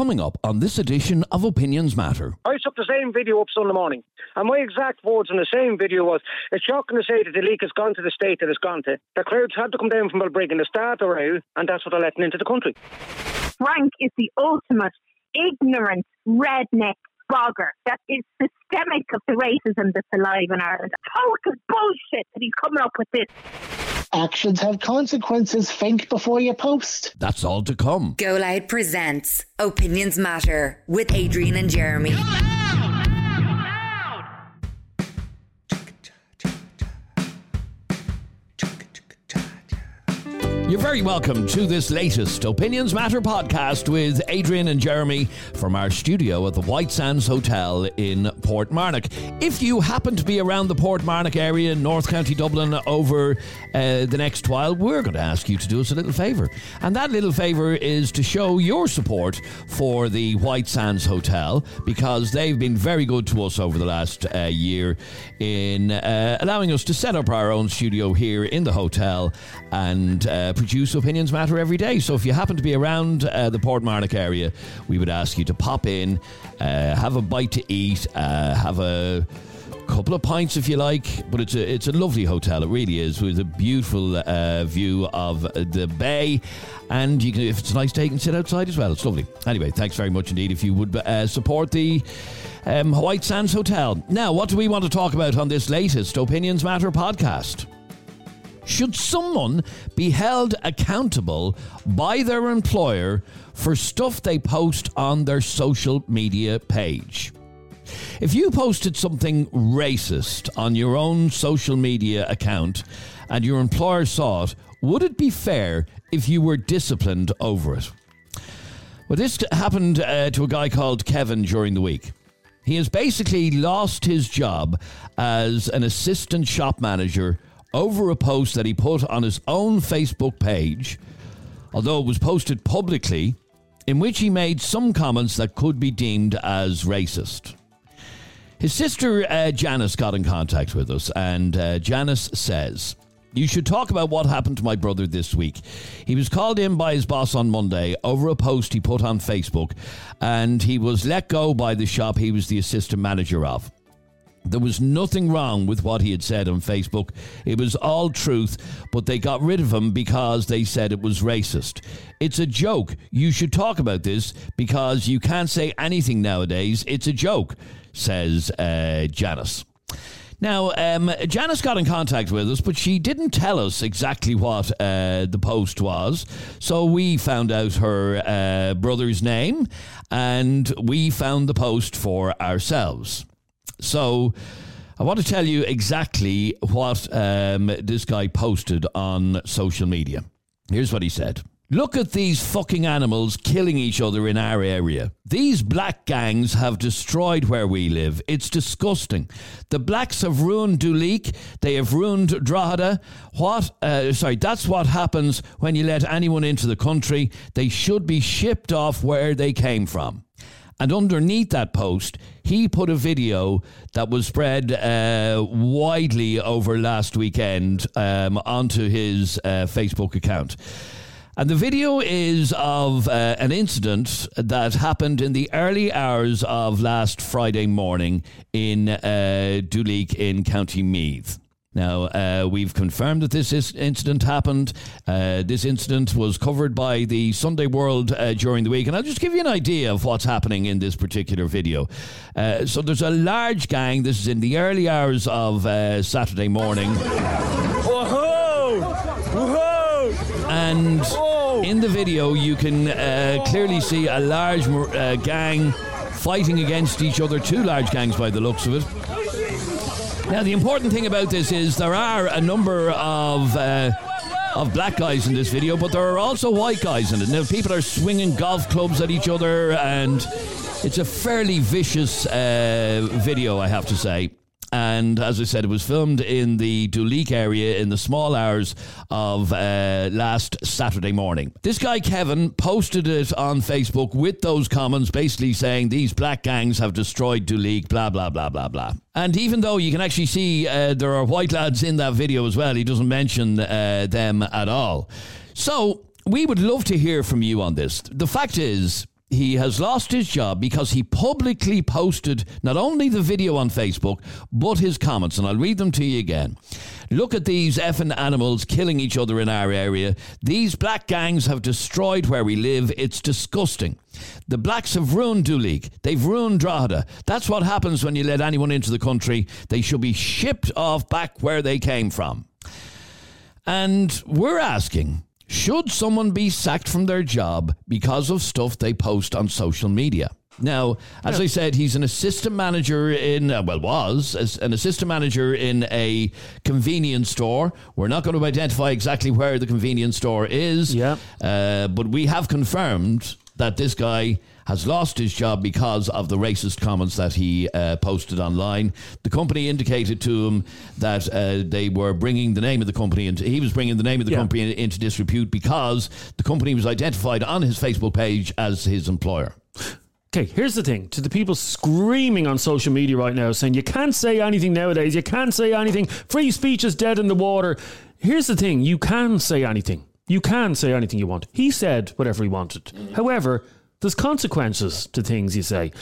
coming up on this edition of Opinions Matter. I took the same video up Sunday morning, and my exact words in the same video was, it's shocking to say that Duleek has gone to the state that it's gone to. The crowds had to come down from Balbriggan to start the row, and that's what they're letting into the country. Frank is the ultimate ignorant redneck bogger that is systemic of the racism that's alive in Ireland. Total bullshit that he's coming up with this. Actions have consequences. Think before you post. That's all to come. Go Loud presents Opinions Matter with Adrian and Jeremy. You're very welcome to this latest Opinions Matter podcast with Adrian and Jeremy from our studio at the White Sands Hotel in Portmarnock. If you happen to be around the Portmarnock area in North County Dublin over uh, the next while, we're going to ask you to do us a little favour. And that little favour is to show your support for the White Sands Hotel because they've been very good to us over the last uh, year in uh, allowing us to set up our own studio here in the hotel and uh, produce Opinions Matter every day. So if you happen to be around uh, the Portmarnock area, we would ask you to pop in, uh, have a bite to eat, uh, have a couple of pints if you like. But it's a it's a lovely hotel. It really is with a beautiful uh, view of the bay, and you can if it's a nice day, you can sit outside as well. It's lovely. Anyway, thanks very much indeed. If you would uh, support the. Um, White Sands Hotel. Now, what do we want to talk about on this latest Opinions Matter podcast? Should someone be held accountable by their employer for stuff they post on their social media page? If you posted something racist on your own social media account and your employer saw it, would it be fair if you were disciplined over it? Well, this happened uh, to a guy called Kevin during the week. He has basically lost his job as an assistant shop manager over a post that he put on his own Facebook page, although it was posted publicly, in which he made some comments that could be deemed as racist. His sister uh, Janice got in contact with us, and uh, Janice says, You should talk about what happened to my brother this week. He was called in by his boss on Monday over a post he put on Facebook, and he was let go by the shop he was the assistant manager of. There was nothing wrong with what he had said on Facebook. It was all truth, but they got rid of him because they said it was racist. It's a joke. You should talk about this because you can't say anything nowadays. It's a joke, says uh, Janice. Now, um, Janice got in contact with us, but she didn't tell us exactly what uh, the post was. So we found out her uh, brother's name and we found the post for ourselves. So I want to tell you exactly what um, this guy posted on social media. Here's what he said. Look at these fucking animals killing each other in our area. These black gangs have destroyed where we live. It's disgusting. The blacks have ruined Duleek. They have ruined Drogheda. What? Uh, sorry, that's what happens when you let anyone into the country. They should be shipped off where they came from. And underneath that post, he put a video that was spread uh, widely over last weekend um, onto his uh, Facebook account. And the video is of uh, an incident that happened in the early hours of last Friday morning in uh, Duleek in County Meath. Now, uh, we've confirmed that this is- incident happened. Uh, this incident was covered by the Sunday World uh, during the week. And I'll just give you an idea of what's happening in this particular video. Uh, so, there's a large gang. This is in the early hours of uh, Saturday morning. Whoa! Whoa! And in the video, you can uh, clearly see a large uh, gang fighting against each other, two large gangs by the looks of it. Now, the important thing about this is there are a number of. Uh, of black guys in this video, but there are also white guys in it. Now, people are swinging golf clubs at each other, and it's a fairly vicious uh, video, I have to say. And as I said, it was filmed in the Duleek area in the small hours of uh, last Saturday morning. This guy, Kevin, posted it on Facebook with those comments basically saying these black gangs have destroyed Duleek, blah, blah, blah, blah, blah. And even though you can actually see uh, there are white lads in that video as well, he doesn't mention uh, them at all. So we would love to hear from you on this. The fact is, he has lost his job because he publicly posted not only the video on Facebook, but his comments. And I'll read them to you again. Look at these effing animals killing each other in our area. These black gangs have destroyed where we live. It's disgusting. The blacks have ruined Duleek. They've ruined Drogheda. That's what happens when you let anyone into the country. They should be shipped off back where they came from. And we're asking should someone be sacked from their job because of stuff they post on social media? Now, as I said, he's an assistant manager in, uh, well, was as an assistant manager in a convenience store. We're not going to identify exactly where the convenience store is, Yeah. uh, but we have confirmed that this guy has lost his job because of the racist comments that he uh, posted online. The company indicated to him that uh, they were bringing the name of the company into he was bringing the name of the Yeah. company into disrepute because the company was identified on his Facebook page as his employer. Okay, here's the thing to the people screaming on social media right now saying you can't say anything nowadays, you can't say anything, free speech is dead in the water. Here's the thing you can say anything. You can say anything you want. He said whatever he wanted. However, there's consequences to things you say.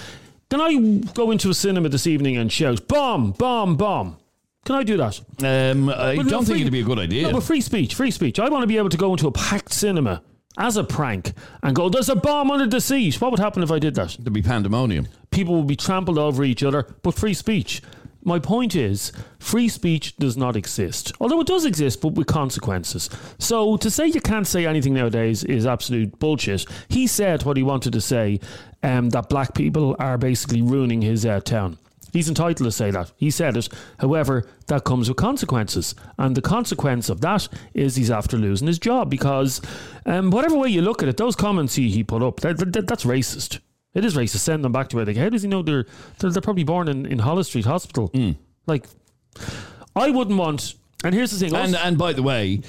Can I go into a cinema this evening and shout, bomb, bomb, bomb? Can I do that? Um, I But don't think free- it'd be a good idea. No, but free speech, free speech. I want to be able to go into a packed cinema as a prank and go, there's a bomb under the seat. What would happen if I did that? There'd be pandemonium. people will be trampled over each other, but free speech. My point is, free speech does not exist. Although it does exist, but with consequences. So to say you can't say anything nowadays is absolute bullshit. He said what he wanted to say, um, that black people are basically ruining his uh, town. He's entitled to say that. He said it. However, that comes with consequences. And the consequence of that is he's after losing his job because, um, whatever way you look at it, those comments he, he put up, that, that, that's racist. It is racist. Send them back to where they. Go. How does he know they're they're, they're probably born in, in Holles Street Hospital? Like, I wouldn't want. And here's the thing. And and by the way,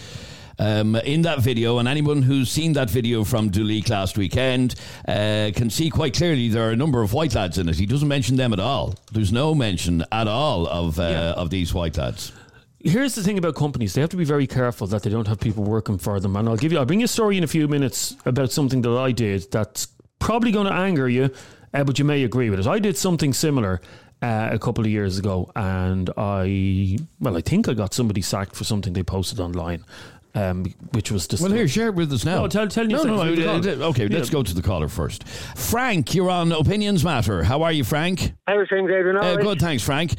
um, in that video, and anyone who's seen that video from Duleek last weekend uh, can see quite clearly there are a number of white lads in it. He doesn't mention them at all. There's no mention at all of uh, Yeah. of these white lads. here's the thing about companies they have to be very careful that they don't have people working for them and i'll give you i'll bring you a story in a few minutes about something that i did that's probably going to anger you uh, but you may agree with it i did something similar uh, a couple of years ago and i well i think i got somebody sacked for something they posted online um, which was just Well, here, share it with us now. No, tell- tell you No, no, something. okay. Yeah. Let's go to the caller first. Frank, you're on Opinions Matter. How are you, Frank? How are things, Adrian? All Uh, right. good, thanks, Frank.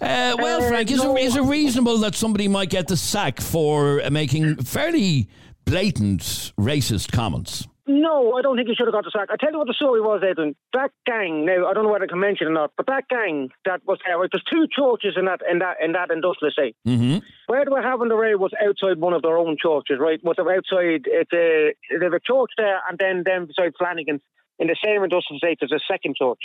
Uh, well, Uh, Frank, is, no. it, is it reasonable that somebody might get the sack for uh, making fairly blatant racist comments? No, I don't think he should have got the sack. I tell you what the story was, Adrian. That gang. Now I don't know whether I can mention it or not, but that gang that was there. Right, there's two churches in that in that in that industrial estate. Mm-hmm. Where they were having the raid was outside one of their own churches, right? Was outside it's a they have a church there, and then then beside Flanagan's in the same industrial estate there's a second church.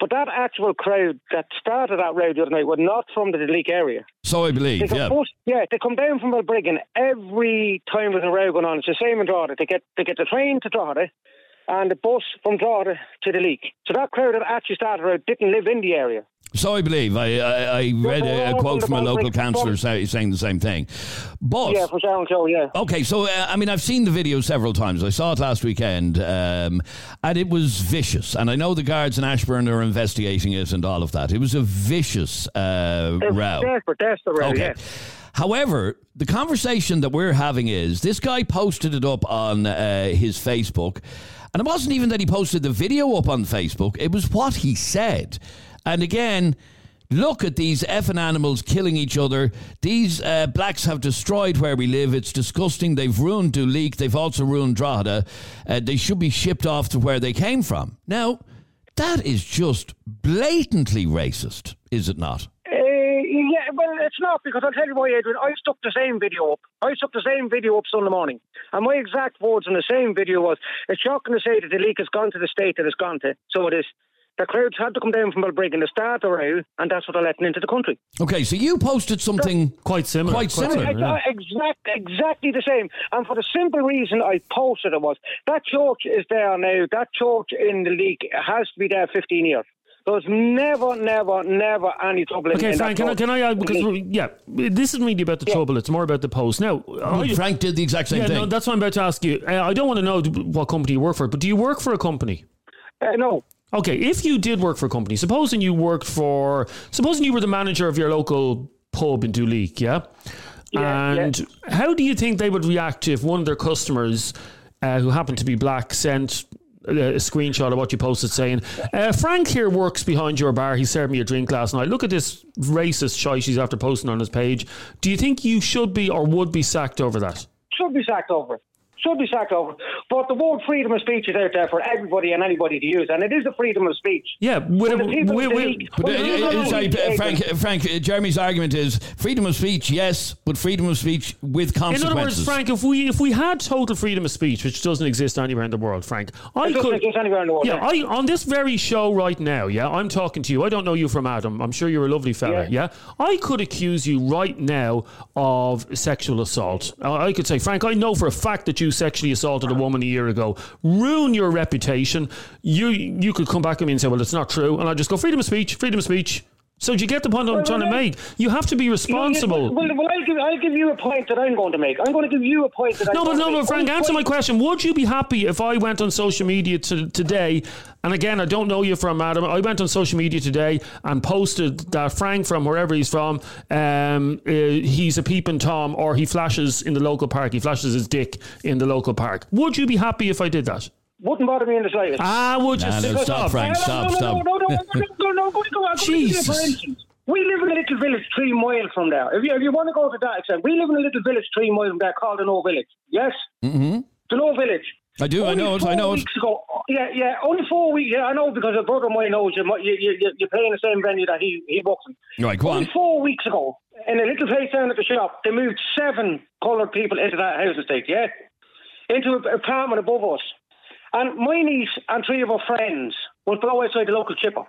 But that actual crowd that started that raid the other night were not from Duleek area. So I believe, yeah. yeah, they come down from Balbriggan every time there's a row going on. It's the same in Drogheda. They get they get the train to Drogheda and the bus from Drogheda to Duleek. So that crowd that actually started out didn't live in the area. So I believe. I, I, I read a, a quote from a local councillor say, saying the same thing. But Yeah, from Sharon Show, yeah. Okay, so uh, I mean, I've seen the video several times. I saw it last weekend, um, and it was vicious. And I know the guards in Ashbourne are investigating it and all of that. It was a vicious uh, It's row. Desperate, desperate row, Okay. yeah. However, the conversation that we're having is this guy posted it up on uh, his Facebook, and it wasn't even that he posted the video up on Facebook, it was what he said. And again, look at these effing animals killing each other. These uh, blacks have destroyed where we live. It's disgusting. They've ruined Duleek. They've also ruined Drogheda. Uh, they should be shipped off to where they came from. Now, that is just blatantly racist, is it not? Uh, yeah, well, it's not because I'll tell you why, Adrian. I stuck the same video up. I stuck the same video up Sunday morning, and my exact words in the same video was, "It's shocking to say that Duleek has gone to the state that it's gone to. So it is. The crowds had to come down from Balbriggan to start the row, and that's what they're letting into the country. Okay, so you posted something quite similar. Quite similar. yeah. Exact, exactly the same. And for the simple reason I posted it was that church is there now. That church in Duleek has to be there 15 years. There's never, never, never any trouble in, Okay, in Frank, that can I, can I add, because, yeah, this isn't really about the trouble, it's more about the post. Now, I- Frank did the exact same yeah, thing. no, that's what I'm about to ask you. Uh, I don't want to know what company you work for, but do you work for a company? Uh, no. Okay, if you did work for a company, supposing you worked for, supposing you were the manager of your local pub in Duleek, yeah? Yeah, and how do you think they would react if one of their customers, uh, who happened to be black, sent a, a screenshot of what you posted saying, uh, Frank here works behind your bar. He served me a drink last night. Look at this racist shite he's after posting on his page. Do you think you should be or would be sacked over that? Should be sacked over it. Should be sacked over. But the word freedom of speech is out there for everybody and anybody to use, and it is a freedom of speech. Yeah, with, When the people with, of with, Duleek- But, when uh, the people sorry, Frank. uh, Frank. uh, Jeremy's argument is freedom of speech, yes, but freedom of speech with consequences. In other words, Frank, if we if we had total freedom of speech, which doesn't exist anywhere in the world, Frank, I It could. exist anywhere in the world, Yeah, yeah. I on this very show right now. Yeah, I'm talking to you. I don't know you from Adam. I'm sure you're a lovely fella. Yeah, Yeah. I could accuse you right now of sexual assault. I could say, Frank, I know for a fact that you sexually assaulted a woman a year ago. Ruin your reputation. You you could come back at me and say, well, it's not true, and I just go freedom of speech, freedom of speech. So do you get the point I'm Well, trying to make? You have to be responsible. Well, well, I'll, give, I'll give you a point that I'm going to make. I'm going to give you a point that I'm No, but going no, but. Frank, I'm answer my question. Would you be happy if I went on social media to, today? And again, I don't know you from Adam. I went on social media today and posted that Frank from wherever he's from, um, uh, he's a peeping tom, or he flashes in the local park. He flashes his dick in the local park. Would you be happy if I did that? Wouldn't bother me in the slightest. Ah, would you? Nah, no, Sit stop. Frank. No, Stop, no, stop. No, no, no, no, no, no, no, go, go, I'm going to give you, for Jesus. We live in a little village three miles from there. If you, if you want to go to that extent, we live in a little village three miles from there called the No Village. Yes? Mm-hmm. The No Village. I do. I know it. I know it. weeks Ago, yeah, yeah. Only four weeks. Yeah, I know because a brother of mine knows you. You, you, you- you're playing the same venue that he he works in. Right, go Only on. four weeks ago, in a little place down at the shop, they moved seven coloured people into that house estate. Yeah, into an apartment above us. And my niece and three of her friends will blow outside the local chipper.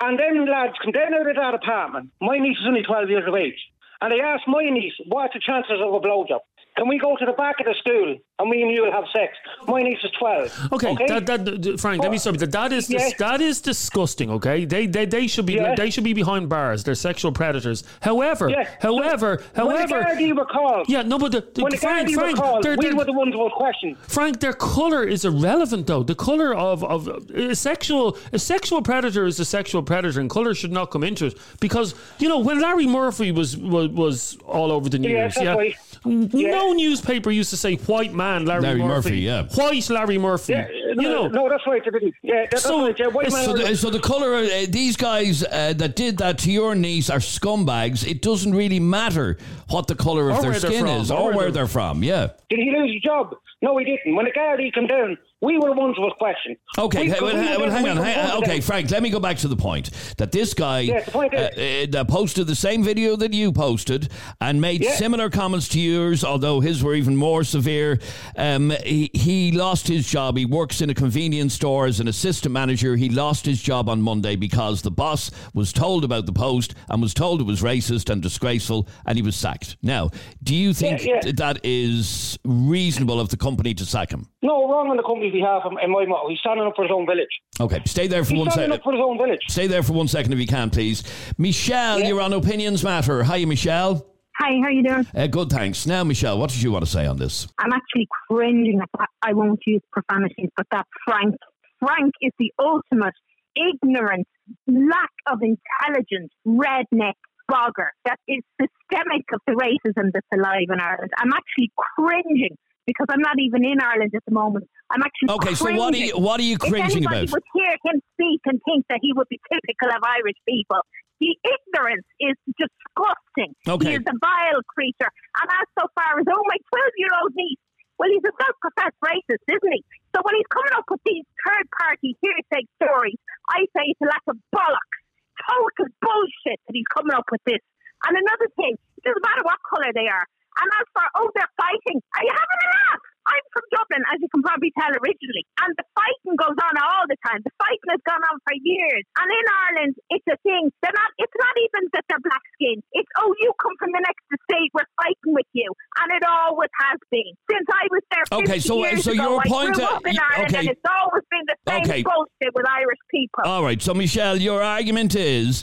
And then lads come down out of that apartment. My niece is only 12 years of age. And they asked my niece, what's the chances of a blowjob? Can we go to the back of the stool and me and you will have sex? My niece is 12. Okay, That, that, that- Frank, let me oh, stop you. That, is dis- Yeah. that is disgusting. Okay, they they, they should be Yeah. they should be behind bars. They're sexual predators. However, Yeah. however, when the however, Gardaí were called, yeah, no, but the, the, when the Frank, Gardaí Frank, were called, they're- we they're- were the ones questioned. Frank, their color is irrelevant, though. The color of of a sexual a sexual predator is a sexual predator, and color should not come into it. Because you know when Larry Murphy was was, was all over the news, Yeah, that's yeah, Yeah. no newspaper used to say white man Larry, Larry Murphy, yeah. white Larry Murphy. Yeah, you no, know, no, that's right. They didn't. Yeah, that's So- right. Yeah, white man So the, so the color, uh, these guys uh, that did that to your niece are scumbags. It doesn't really matter what the color of Or their skin from, is or or where where they're- they're from. Yeah. Did he lose his job? No, he didn't. When the Gardaí came down, we were the ones who was questioned. Okay, We- well, we well, hang on. hang- okay, Frank, let me go back to the point that this guy Yeah, point uh, is- uh, posted the same video that you posted and made Yeah. similar comments to yours, although his were even more severe. Um, he, he lost his job. He works in a convenience store as an assistant manager. He lost his job on Monday because the boss was told about the post and was told it was racist and disgraceful, and he was sacked. Now, do you think Yeah, that is reasonable of the company to sack him? No, wrong on the company's behalf, in in my motto. He's standing up for his own village. Okay, stay there for He's one standing second. up for his own village. Stay there for one second if you can, please. Michelle, Yeah. you're on Opinions Matter. Hi, Michelle. Hi, how are you doing? Uh, good, thanks. Now, Michelle, what did you want to say on this? I'm actually cringing. I won't use profanities, but that Frank. Frank is the ultimate ignorant, lack of intelligence, redneck bogger that is systemic of the racism that's alive in Ireland. I'm actually cringing because I'm not even in Ireland at the moment. I'm actually Okay, so what are you cringing. what are you If anybody about? would hear him speak and think that he would be typical of Irish people, the ignorance is disgusting. Okay. He is a vile creature. And as so far as, oh, my 12 year old niece, well, he's a self professed racist, isn't he? So when he's coming up with these third party hearsay stories, I say it's a lack of bollocks. Total bullshit that he's coming up with this. And another thing, it doesn't matter what colour they are. And as for, oh, they're fighting, are you having a laugh? I'm from Dublin, as you can probably tell originally, and the fighting goes on all the time. The fighting has gone on for years. And in Ireland, it's a thing. They're not. It's not even that they're black skinned. It's oh, you come from the next estate. We're fighting with you, and it always has been since I was there. 50 Okay, so- years so ago, your I point, grew uh, up in y- Ireland, okay. and it's always been the same Okay. bullshit with Irish people. All right, so Michelle, your argument is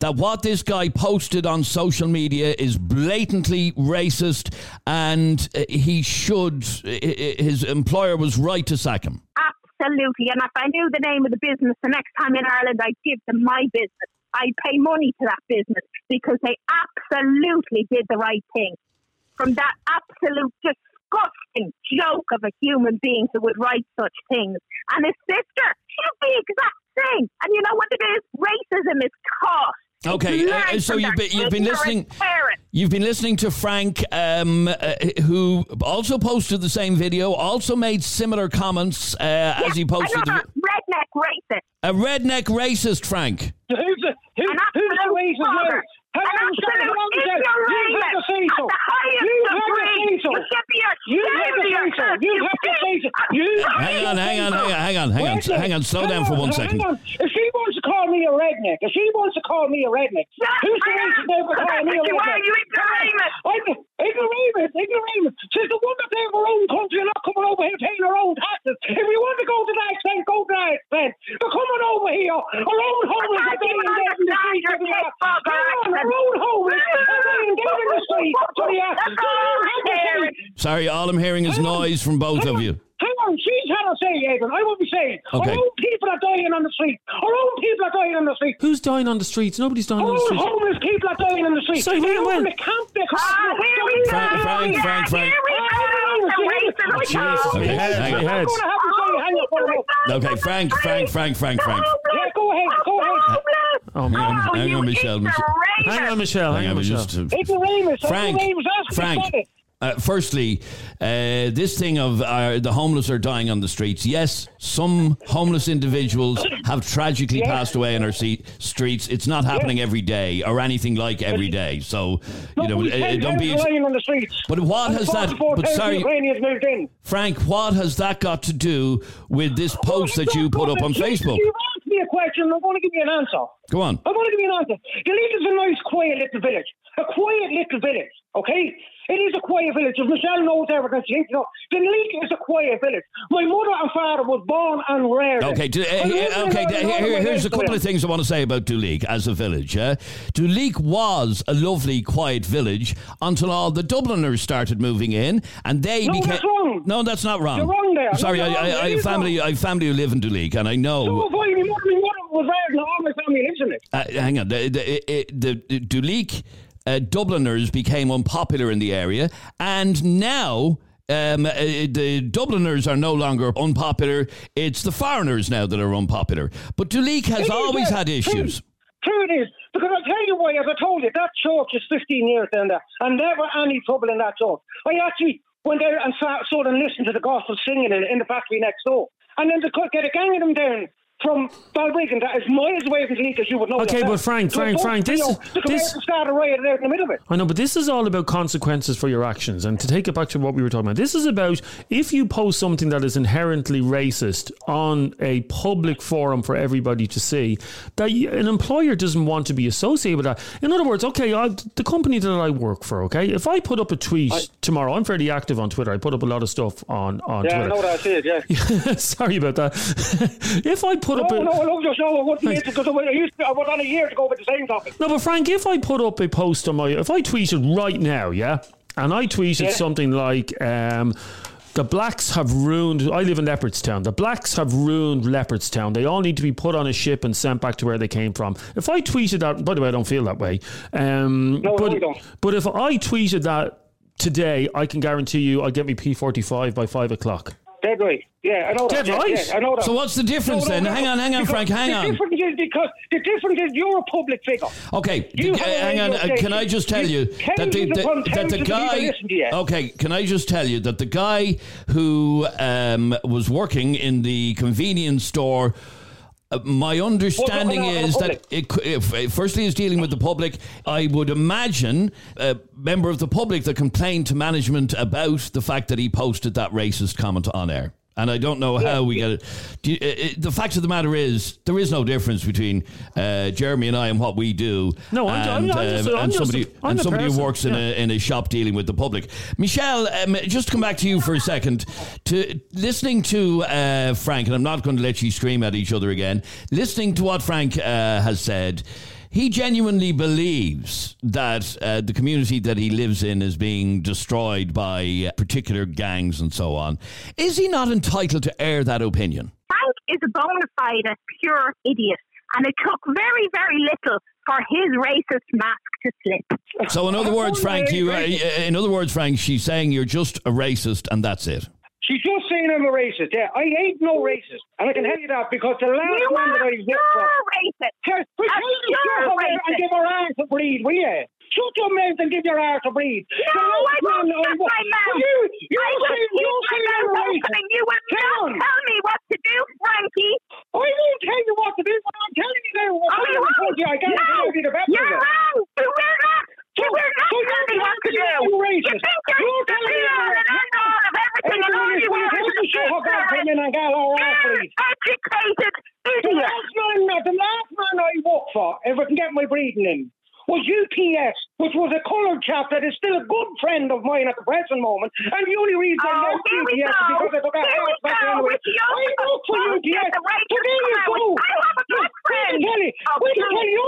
that what this guy posted on social media is blatantly racist, and uh, he should. i- i- His employer was right to sack him. Absolutely. And if I knew the name of the business the next time in Ireland, I'd give them my business. I'd pay money to that business because they absolutely did the right thing. From that absolute disgusting joke of a human being who would write such things. And his sister, she's the exact same. And you know what it is? Racism is taught. Okay, uh, so you've been, you've been listening. You've been listening to Frank, um, uh, who also posted the same video, also made similar comments uh, as he posted the, Another redneck racist. a redneck racist. Frank, Who's the, who, An who's the racist bugger. now? Hang An on, sorry, absolute hold on. You have to say ignoramus so. at the highest You have to degree. say so. You should be You ashamed have to say so. You you have to pig. say so. You hang on, hang on, hang on, hang on, hang on, hang on, slow down for one hang second. on. If she wants to call me a redneck, if she wants to call me a redneck, who's the I am. racist now calling me a what you are, redneck? you ignoramus. Ignoramus, ignoramus. She's the one that they have her own country and not coming over here paying her own taxes. If we want to go to that extent, go to that extent. They're coming over here. Our own homeless I are dying can't in the understand streets. Your of the thick bugger Hang on, our accent. own homeless are dying dead in the streets. So the That's all I'm hearing. Sorry, all I'm hearing is noise from both of you. Hang on, she's had to say, Adrian. I won't be saying. Okay. Our own people are dying on the street. Our own people are dying on the street. Who's dying on the streets? Nobody's dying Our on the own streets. homeless people are dying on the street. Sorry, They're when- when? the camp. They're Ah, here we go. Frank, Frank, Frank, Frank. Here we go. The racist go. my Okay, head, hang my on. head. I'm going to have to say, hang on for a minute. Okay, Frank, Frank, Frank, Frank, Frank. Yeah, go ahead, go ahead. Oh, man. Hang on, hang on, Michelle. Michelle. Hang on, Michelle. Hang Hang on, on, Michelle. just uh, It's a Frank, It's a Ramus. Ask me Frank. Uh, firstly, uh, this thing of uh, the homeless are dying on the streets. Yes, some homeless individuals have tragically Yes. passed away on our se- streets. It's not happening every day or anything like every day. So, you know, Nobody's uh, don't be. thousand on the streets. But what And has that? But sorry, Ukrainians moved in. Frank, what has that got to do with this post that you put up on Facebook? You've asked me a question. I'm going to give you an answer. Go on. I'm going to give you an answer. Duleek is a nice, quiet little village. A quiet little village, okay? It is a quiet village. If Michelle knows everything, she thinks, you know, Duleek is a quiet village. My mother and father was born and reared. Okay, to, uh, I here- lived in okay. Eh, eh, Th- eh, here- here's a couple of things I want to say about Duleek as a village. Yeah? Duleek was a lovely, quiet village until all the Dubliners started moving in, and they No, became. that's wrong. No, that's not wrong. You're wrong there. Sorry, you're I. I, I have family. wrong. I have family who live in Duleek, and I know. So if I, my mother, my mother was reared and all my family lives in it. Uh, hang on. The, the, the, the Duleek uh, Dubliners became unpopular in the area, and now. Um, uh, the Dubliners are no longer unpopular. It's the foreigners now that are unpopular. But Duleek has is, always yeah. had issues. True it is. Because I'll tell you why, as I told you, that church is 15 years down there, and never any trouble in that church. I actually went there and sat, stood and listened to the gospel singing in, in the factory next door. And then they could get a gang of them down from Balbriggan that is miles away from Leak, as you would know. Okay, but Frank, So Frank, Frank, this- to this- start a riot out in the middle of it. I know, but this is all about consequences for your actions. And to take it back to what we were talking about, this is about if you post something that is inherently racist on a public forum for everybody to see, that an employer doesn't want to be associated with that. In other words, okay, I, the company that I work for, okay, if I put up a tweet tomorrow, I'm fairly active on Twitter. I put up a lot of stuff on, on Yeah, I Twitter. know what I said. yeah. Sorry about that. if I put up No, a, no, I love your show. I wouldn't be because I used to, I was on a year to go with the same topic. No, but Frank, if I put up a post on my, if I tweeted right now, yeah, and I tweeted Yeah. something like, um, the blacks have ruined. I live in Leopardstown. The blacks have ruined Leopardstown. They all need to be put on a ship and sent back to where they came from. If I tweeted that, by the way, I don't feel that way. Um, No, but, don't. but if I tweeted that today, I can guarantee you, I'll get me P45 by five o'clock. Dead right. Yeah, I know. Dead yeah, right? Yeah, I know that. So what's the difference No, no, then? no, hang on, hang on, because Frank, hang the on. difference is because the difference is you're a public figure. Okay, You the- hang on. uh, can. I just tell You- you that the, the, that the thousands of people guy? listen to you. Okay, can I just tell you that the guy who um, was working in the convenience store. Uh, my understanding Well, is that it, if, uh, firstly is dealing with the public. I would imagine a member of the public that complained to management about the fact that he posted that racist comment on air. And I don't know how we get it. You, uh, uh, the fact of the matter is, there is no difference between uh, Jeremy and I and what we do. No, I'm- I'm- and, I'm just- um, I'm and just- somebody I'm and somebody who works in yeah. a in a shop dealing with the public. Michelle, um, just to come back to you for a second. To listening to uh, Frank, and I'm not going to let you scream at each other again. Listening to what Frank uh, has said. He genuinely believes that uh, the community that he lives in is being destroyed by uh, particular gangs and so on. Is he not entitled to air that opinion? Frank is a bona fide pure idiot, and it took very, very little for his racist mask to slip. So in other words, Frank, you uh, in other words, Frank, she's saying you're just a racist and that's it. She's just saying I'm a racist. Yeah, I ain't no racist, and I can tell you that because the last You man that I voted pure for. racist. A tell you pure shut up and racist. give her arse a breathe, will you? Shut your mouth and give your arse a breathe. No, I won't shut my mouth. You, you I will you keep say my you're mouth racist. open, and you will not tell me what to do, Frankie. I won't tell you what to do, but I'm telling you now what Oh, I'm you won't? I can't no, tell you the better. you're wrong. You will not. So- will not so tell me you're what to do. telling me you're racist. You think you're telling me be all you're and end all of everything, and all you tell is me shut up and ignorant, come in and get all right, please? educated The last man, the last man I worked for, if I can get my breathing in, was UPS, which was a coloured chap that is still a good friend of mine at the present moment. And the only reason I Oh, left here we UPS is because I took a house back anyway. I work for UPS. right So you go. I have a We friend. can tell you. Oh, We can tell you.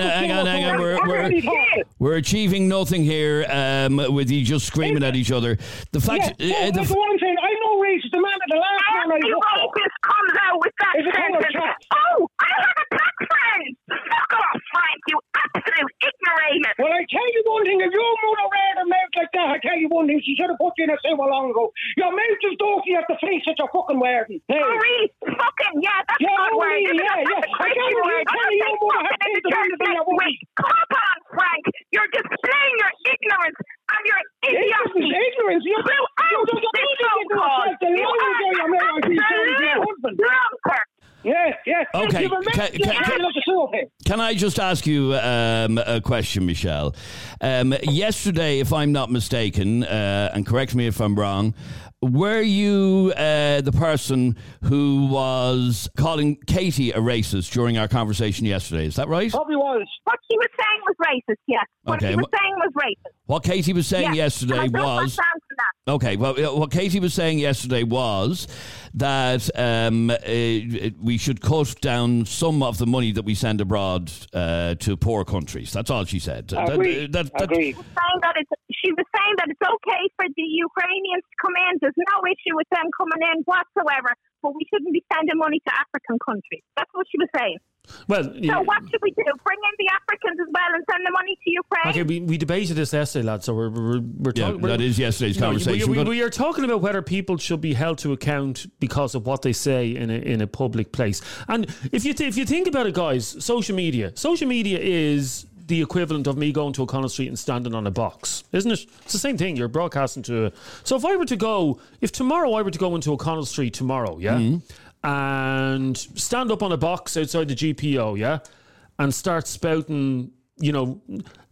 hang on, hang on. We're, we're, we're, achieving nothing here um, with you just screaming at each other. The fact, uh, the, that's what I'm saying. I know racist. The man at the last man I Every worked for. rapist comes out with that Is it called a sentence. Oh, I have a black friend. Fuck off, Frank, you absolute ignoramus. Well, I tell you one thing, if you move around a mouth like that, I tell you one thing, she should have put you in a sewer long ago. Your mouth is dirty at the face that you're fucking wearing. Hey. Maurice, fucking, yeah, that's Yeah, a good word. Maurice, isn't yeah, it? yeah. That's a I tell you, word. I tell I'm you, gonna you would say have fucking in to the do church the thing next I won't. week. Come on, Frank. You're displaying your ignorance and your idiocy. Ignorance, ignorance. You Throughout you this don't phone think call. yourself the You language are of your mouth an as you say to your absolute husband. drunkard. Yeah, yeah. Okay, You've a can- message can- that can- you have to sewer pit. Can I just ask you um, a question, Michelle? Um, yesterday, if I'm not mistaken, uh, and correct me if I'm wrong, were you uh, the person who was calling Katie a racist during our conversation yesterday? Is that right? Probably was. What she was saying was racist, yes. What Okay, she was saying was racist. What Katie was saying yes. yesterday I don't was. Want to answer that. Okay, well, uh, what Katie was saying yesterday was that um, uh, we should cut down some of the money that we send abroad uh, to poor countries. That's all she said. That- Agreed. that- that- Agreed. saying that it's, she was saying that it's okay for the Ukrainians to come in. There's no issue with them coming in whatsoever. But we shouldn't be sending money to African countries. That's what she was saying. Well, So yeah. what should we do? Bring in the Africans as well and send the money to Ukraine? Okay, we, we debated this essay, lad. So we're we're, we're yeah, talking. that is yesterday's No, we- conversation. we, but- we are talking about whether people should be held to account because of what they say in a, in a public place. And if you th- if you think about it, guys, social media, social media is the equivalent of me going to O'Connell Street and standing on a box, isn't it? It's the same thing. You're broadcasting to. A, so if I were to go, if tomorrow I were to go into O'Connell Street tomorrow, yeah, mm-hmm. And stand up on a box outside the GPO, yeah, and start spouting, you know,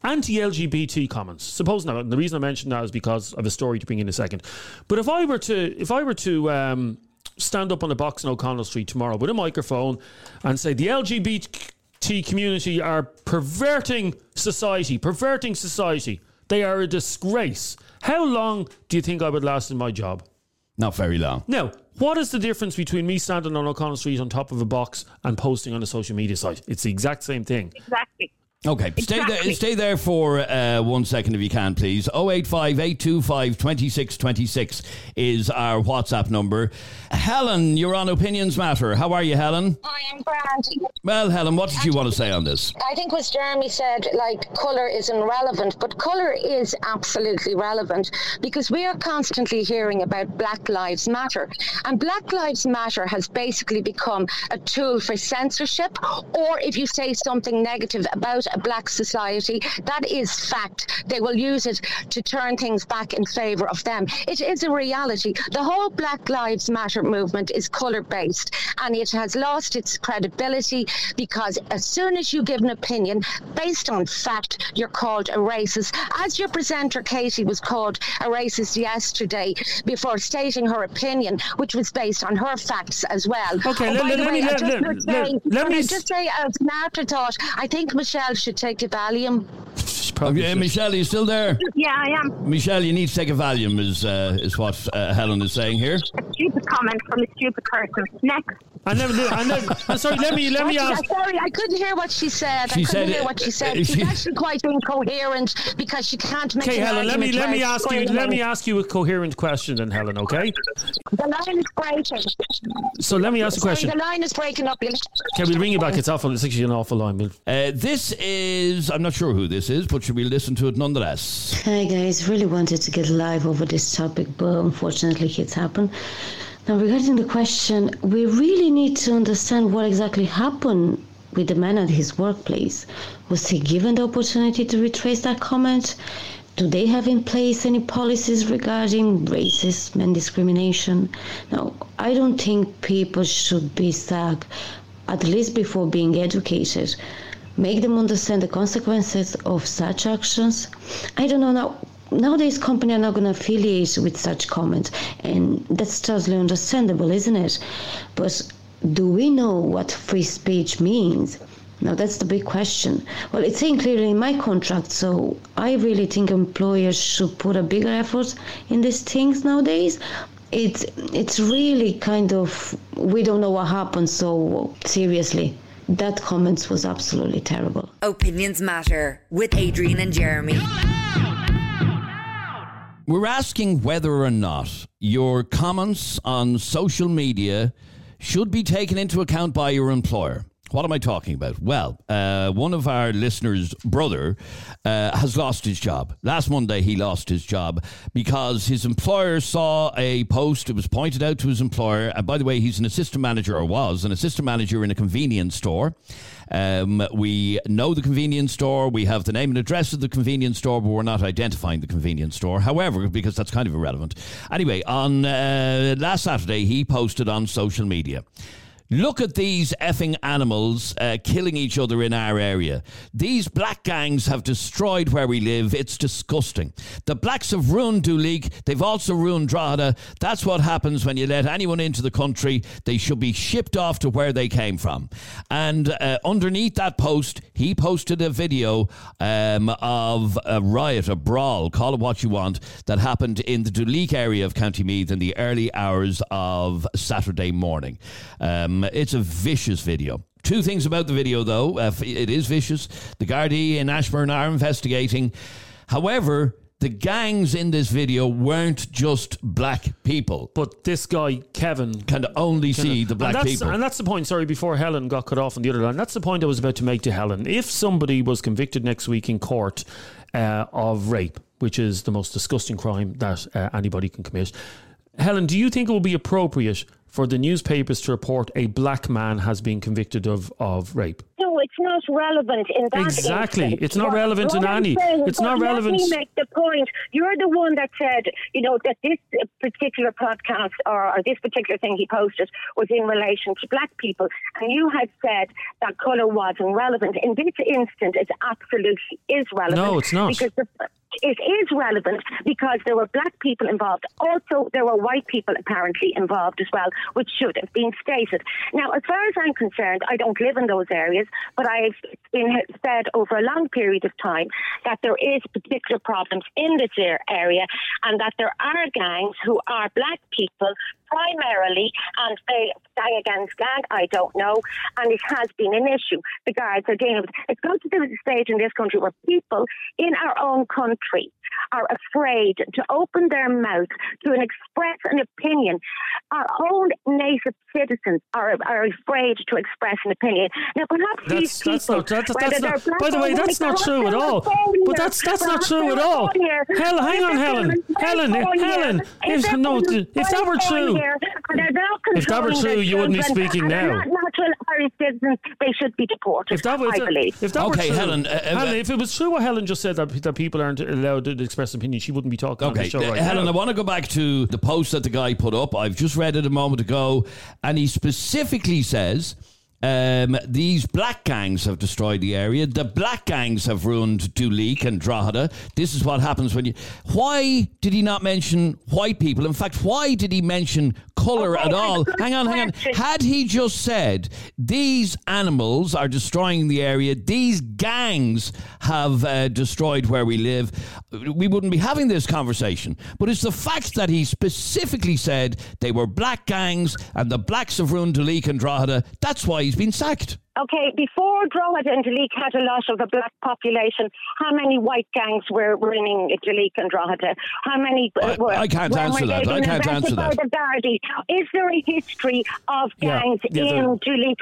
anti-LGBT comments. Suppose now, and the reason I mentioned that is because of a story to bring in a second. But if I were to, if I were to um, stand up on a box in O'Connell Street tomorrow with a microphone and say the LGBT community are perverting society, perverting society, they are a disgrace. How long do you think I would last in my job? Not very long. Now, what is the difference between me standing on O'Connell Street on top of a box and posting on a social media site? It's the exact same thing. exactly. Okay, stay there. Stay there for uh, one second if you can, please. 085 825 2626 is our WhatsApp number. Helen, you're on Opinions Matter. How are you, Helen? I am grand. Well, Helen, what did you want to say on this? I think what Jeremy said, like colour is irrelevant, but colour is absolutely relevant because we are constantly hearing about Black Lives Matter. And Black Lives Matter has basically become a tool for censorship, or if you say something negative about a black society, that is fact. They will use it to turn things back in favour of them. It is a reality. The whole Black Lives Matter movement is colour based and it has lost its credibility because as soon as you give an opinion based on fact, you're called a racist. As your presenter Katie was called a racist yesterday before stating her opinion, which was based on her facts as well. Okay, let- let- the let me- let- just let- would let- say- let can me just say as an afterthought, I think Michelle should take a Valium. Probably just- Michelle, are you still there? Yeah, I am. Michelle, you need to take a Valium, is, uh, is what uh, Helen is saying here. A stupid comment from a stupid person. Next. And then, and then and sorry, let me let me What- ask. Sorry, I couldn't hear what she said. She I couldn't said hear it- what she said. She's she- actually quite incoherent because she can't make Okay, Helen, let me let me ask you screaming. let me ask you a coherent question then, Helen. Okay. The line is breaking. So let me ask a Sorry, question. the line is breaking up. You'll- we'll ring you back. It's awful. It's actually an awful line. We'll, Uh, this is, I'm not sure who this is, but should we listen to it nonetheless? Hi guys, really wanted to get live over this topic, but unfortunately it's happened. Now regarding the question, we really need to understand what exactly happened with the man at his workplace. Was he given the opportunity to retrace that comment? Do they have in place any policies regarding racism and discrimination? Now, I don't think people should be stuck, at least before being educated make them understand the consequences of such actions. I don't know now. Nowadays, companies are not going to affiliate with such comments, and that's totally understandable, isn't it? But do we know what free speech means? Now that's the big question. Well, it's saying clearly in my contract, so I really think employers should put a bigger effort in these things nowadays. It's it's really kind of we don't know what happened, so seriously, that comments was absolutely terrible. Opinions Matter with Adrian and Jeremy. We're asking whether or not your comments on social media should be taken into account by your employer. What am I talking about? Well, uh, one of our listeners' brother uh, has lost his job. Last Monday, he lost his job because his employer saw a post. It was pointed out to his employer. And by the way, he's an assistant manager, or was an assistant manager in a convenience store. Um, we know the convenience store. We have the name and address of the convenience store, but we're not identifying the convenience store. However, because that's kind of irrelevant. Anyway, on uh, last Saturday, he posted on social media. Look at these effing animals uh, killing each other in our area. These black gangs have destroyed where we live. It's disgusting. The blacks have ruined Duleek. They've also ruined Drogheda. That's what happens when you let anyone into the country. They should be shipped off to where they came from. And uh, underneath that post, he posted a video um, of a riot, a brawl, call it what you want, that happened in the Duleek area of County Meath in the early hours of Saturday morning. Um, it's a vicious video. Two things about the video, though. Uh, it is vicious. The Gardaí in Ashbourne are investigating. However, the gangs in this video weren't just black people. but this guy Kevin Can only see the black and that's, people. And that's the point. Sorry, before Helen got cut off on the other line, that's the point I was about to make to Helen. If somebody was convicted next week in court uh, of rape, which is the most disgusting crime that uh, anybody can commit, Helen, do you think it would be appropriate for the newspapers to report a black man has been convicted of, of rape? No, it's not relevant in that Exactly. instance. It's not relevant what in I'm any- saying it's not relevant- Let me make the point. You're the one that said, you know, that this uh, particular podcast or, or this particular thing he posted was in relation to black people, and you had said that colour wasn't relevant. In this instance, it absolutely is relevant. No, it's not. Because the, it is relevant because there were black people involved. Also, there were white people apparently involved as well, which should have been stated. Now, as far as I'm concerned, I don't live in those areas, but I've been said over a long period of time that there is particular problems in this ar- area and that there are gangs who are black people primarily and they gang against gang, I don't know, and it has been an issue. The guards are dealing with It's got to do with the stage in this country where people in our own country are afraid to open their mouth to an express an opinion. Our own native citizens are, are afraid to express an opinion. Now, perhaps these That's, people, that's not. That's, that's not. By the way, that's not true at all. But that's that's not true at all. Helen, hang on, Helen. Helen, Helen. If no, if that were true, here, and they're not If that were true, you wouldn't be speaking and now. Not natural Irish citizens. They should be deported. if that was I believe. if that Okay, were true, Helen, uh, uh, Helen, if it was true what Helen just said that that people aren't allowed to express opinion, she wouldn't be talking on Okay, the show uh, right Helen, now. I want to go back to the post that the guy put up. I've just read it a moment ago, and he specifically says Um, these black gangs have destroyed the area. The black gangs have ruined Duleek and Drogheda. This is what happens when you. Why did he not mention white people? In fact, why did he mention colour Okay, at all? Hang on, hang on. Had he just said these animals are destroying the area, these gangs have uh, destroyed where we live, we wouldn't be having this conversation. But it's the fact that he specifically said they were black gangs and the blacks have ruined Duleek and Drogheda. That's why he's been sacked. Okay, before Drogheda and Duleek had a lot of the black population, how many white gangs were running Duleek and Drogheda? How many? uh, I- were, I can't answer that. I can't answer that. The Gardaí? Is there a history of gangs yeah, in there-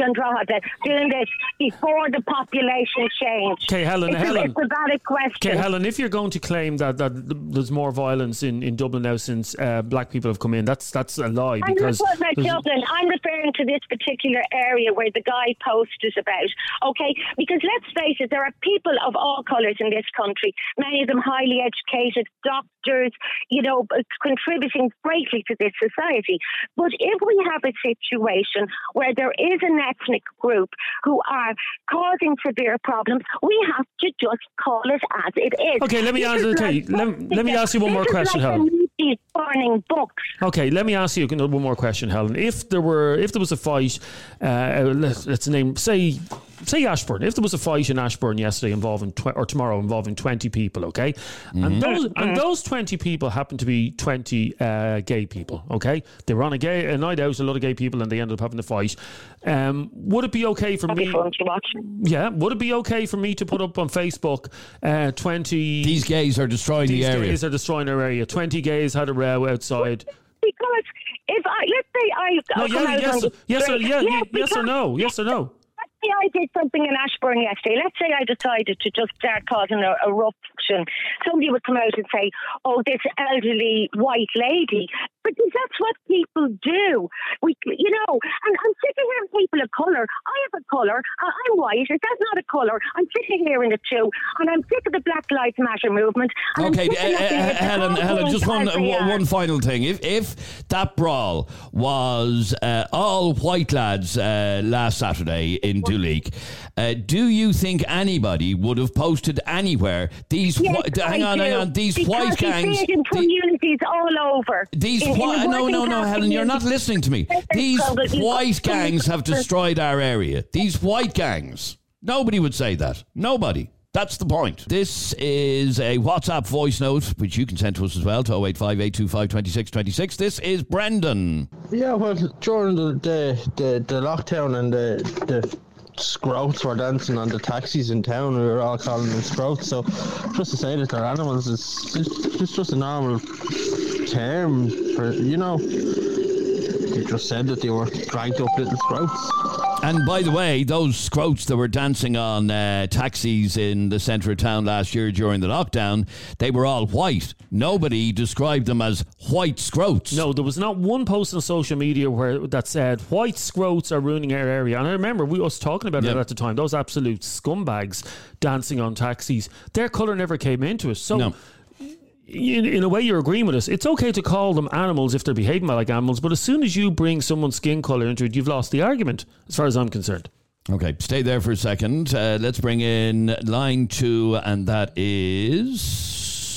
and Drogheda doing this before the population changed? Okay, Helen, It's, a- Helen. it's a valid question. Okay, Helen, if you're going to claim that, that there's more violence in, in Dublin now since uh, black people have come in, that's that's a lie. I'm Because not Dublin. I'm referring to this particular area where the guy posted about. Okay, because let's face it, there are people of all colours in this country. Many of them highly educated, doctors, you know, contributing greatly to this society. But if we have a situation where there is an ethnic group who are causing severe problems, we have to just call it as it is. Okay, let me This ask- is okay, let- let me ask you one more is question, like Helen. a Nietzsche burning books. Okay, let me ask you one more question, Helen. If there were, if there was a fight, uh, let, let's name, say, say Ashbourne. If there was a fight in Ashbourne yesterday involving tw- or tomorrow involving twenty people, okay, and those and those twenty people happen to be twenty uh, gay people, okay, they were on a gay a night out, a lot of gay people, and they ended up having the fight. Um, would it be okay for That'd me? be fun to watch. Yeah, would it be okay for me to put up on Facebook uh, twenty? These gays are destroying these the area. gays are destroying our area. Twenty gays had a row outside. Because if I let's say I No, yeah, yes, yes, or, yeah, Yeah, yes or no, yes or no. Say I did something in Ashbourne yesterday. Let's say I decided to just start causing a, a ruption. Somebody would come out and say, "Oh, this elderly white lady," because that's what people do. We, you know, and I'm sitting here with people of colour. I have a colour. I'm white. If that's not a colour, I'm sitting here in the two, and I'm sick of the Black Lives Matter movement. Okay, uh, uh, Helen, Helen, just one, one one final thing. If if that brawl was uh, all white lads uh, last Saturday in Duleek, uh, do you think anybody would have posted anywhere these? Yes, whi- hang I on, hang on. These because white gangs. See it in the- communities all over. these In- in whi- the no, no, no, Helen, you're not listening to me. These trouble. You've got white gangs have destroyed our area. These white gangs. Nobody would say that. Nobody. That's the point. This is a WhatsApp voice note, which you can send to us as well to 085 825 2626. This is Brendan. Yeah, well, during the the, the, the lockdown and the the scrouts were dancing on the taxis in town, we were all calling them scrouts. So just to say that they're animals is just, it's just a normal term for you know. They just said that they were dragged up little scrouts. And by the way, those scroats that were dancing on uh, taxis in the centre of town last year during the lockdown, they were all white. Nobody described them as white scroats. No, there was not one post on social media where that said white scroats are ruining our area. And I remember we was talking about Yep. it at the time. Those absolute scumbags dancing on taxis. Their colour never came into it. So. No. In, in a way, you're agreeing with us. It's okay to call them animals if they're behaving like animals, but as soon as you bring someone's skin colour into it, you've lost the argument, as far as I'm concerned. Okay, stay there for a second. Uh, let's bring in line two, and that is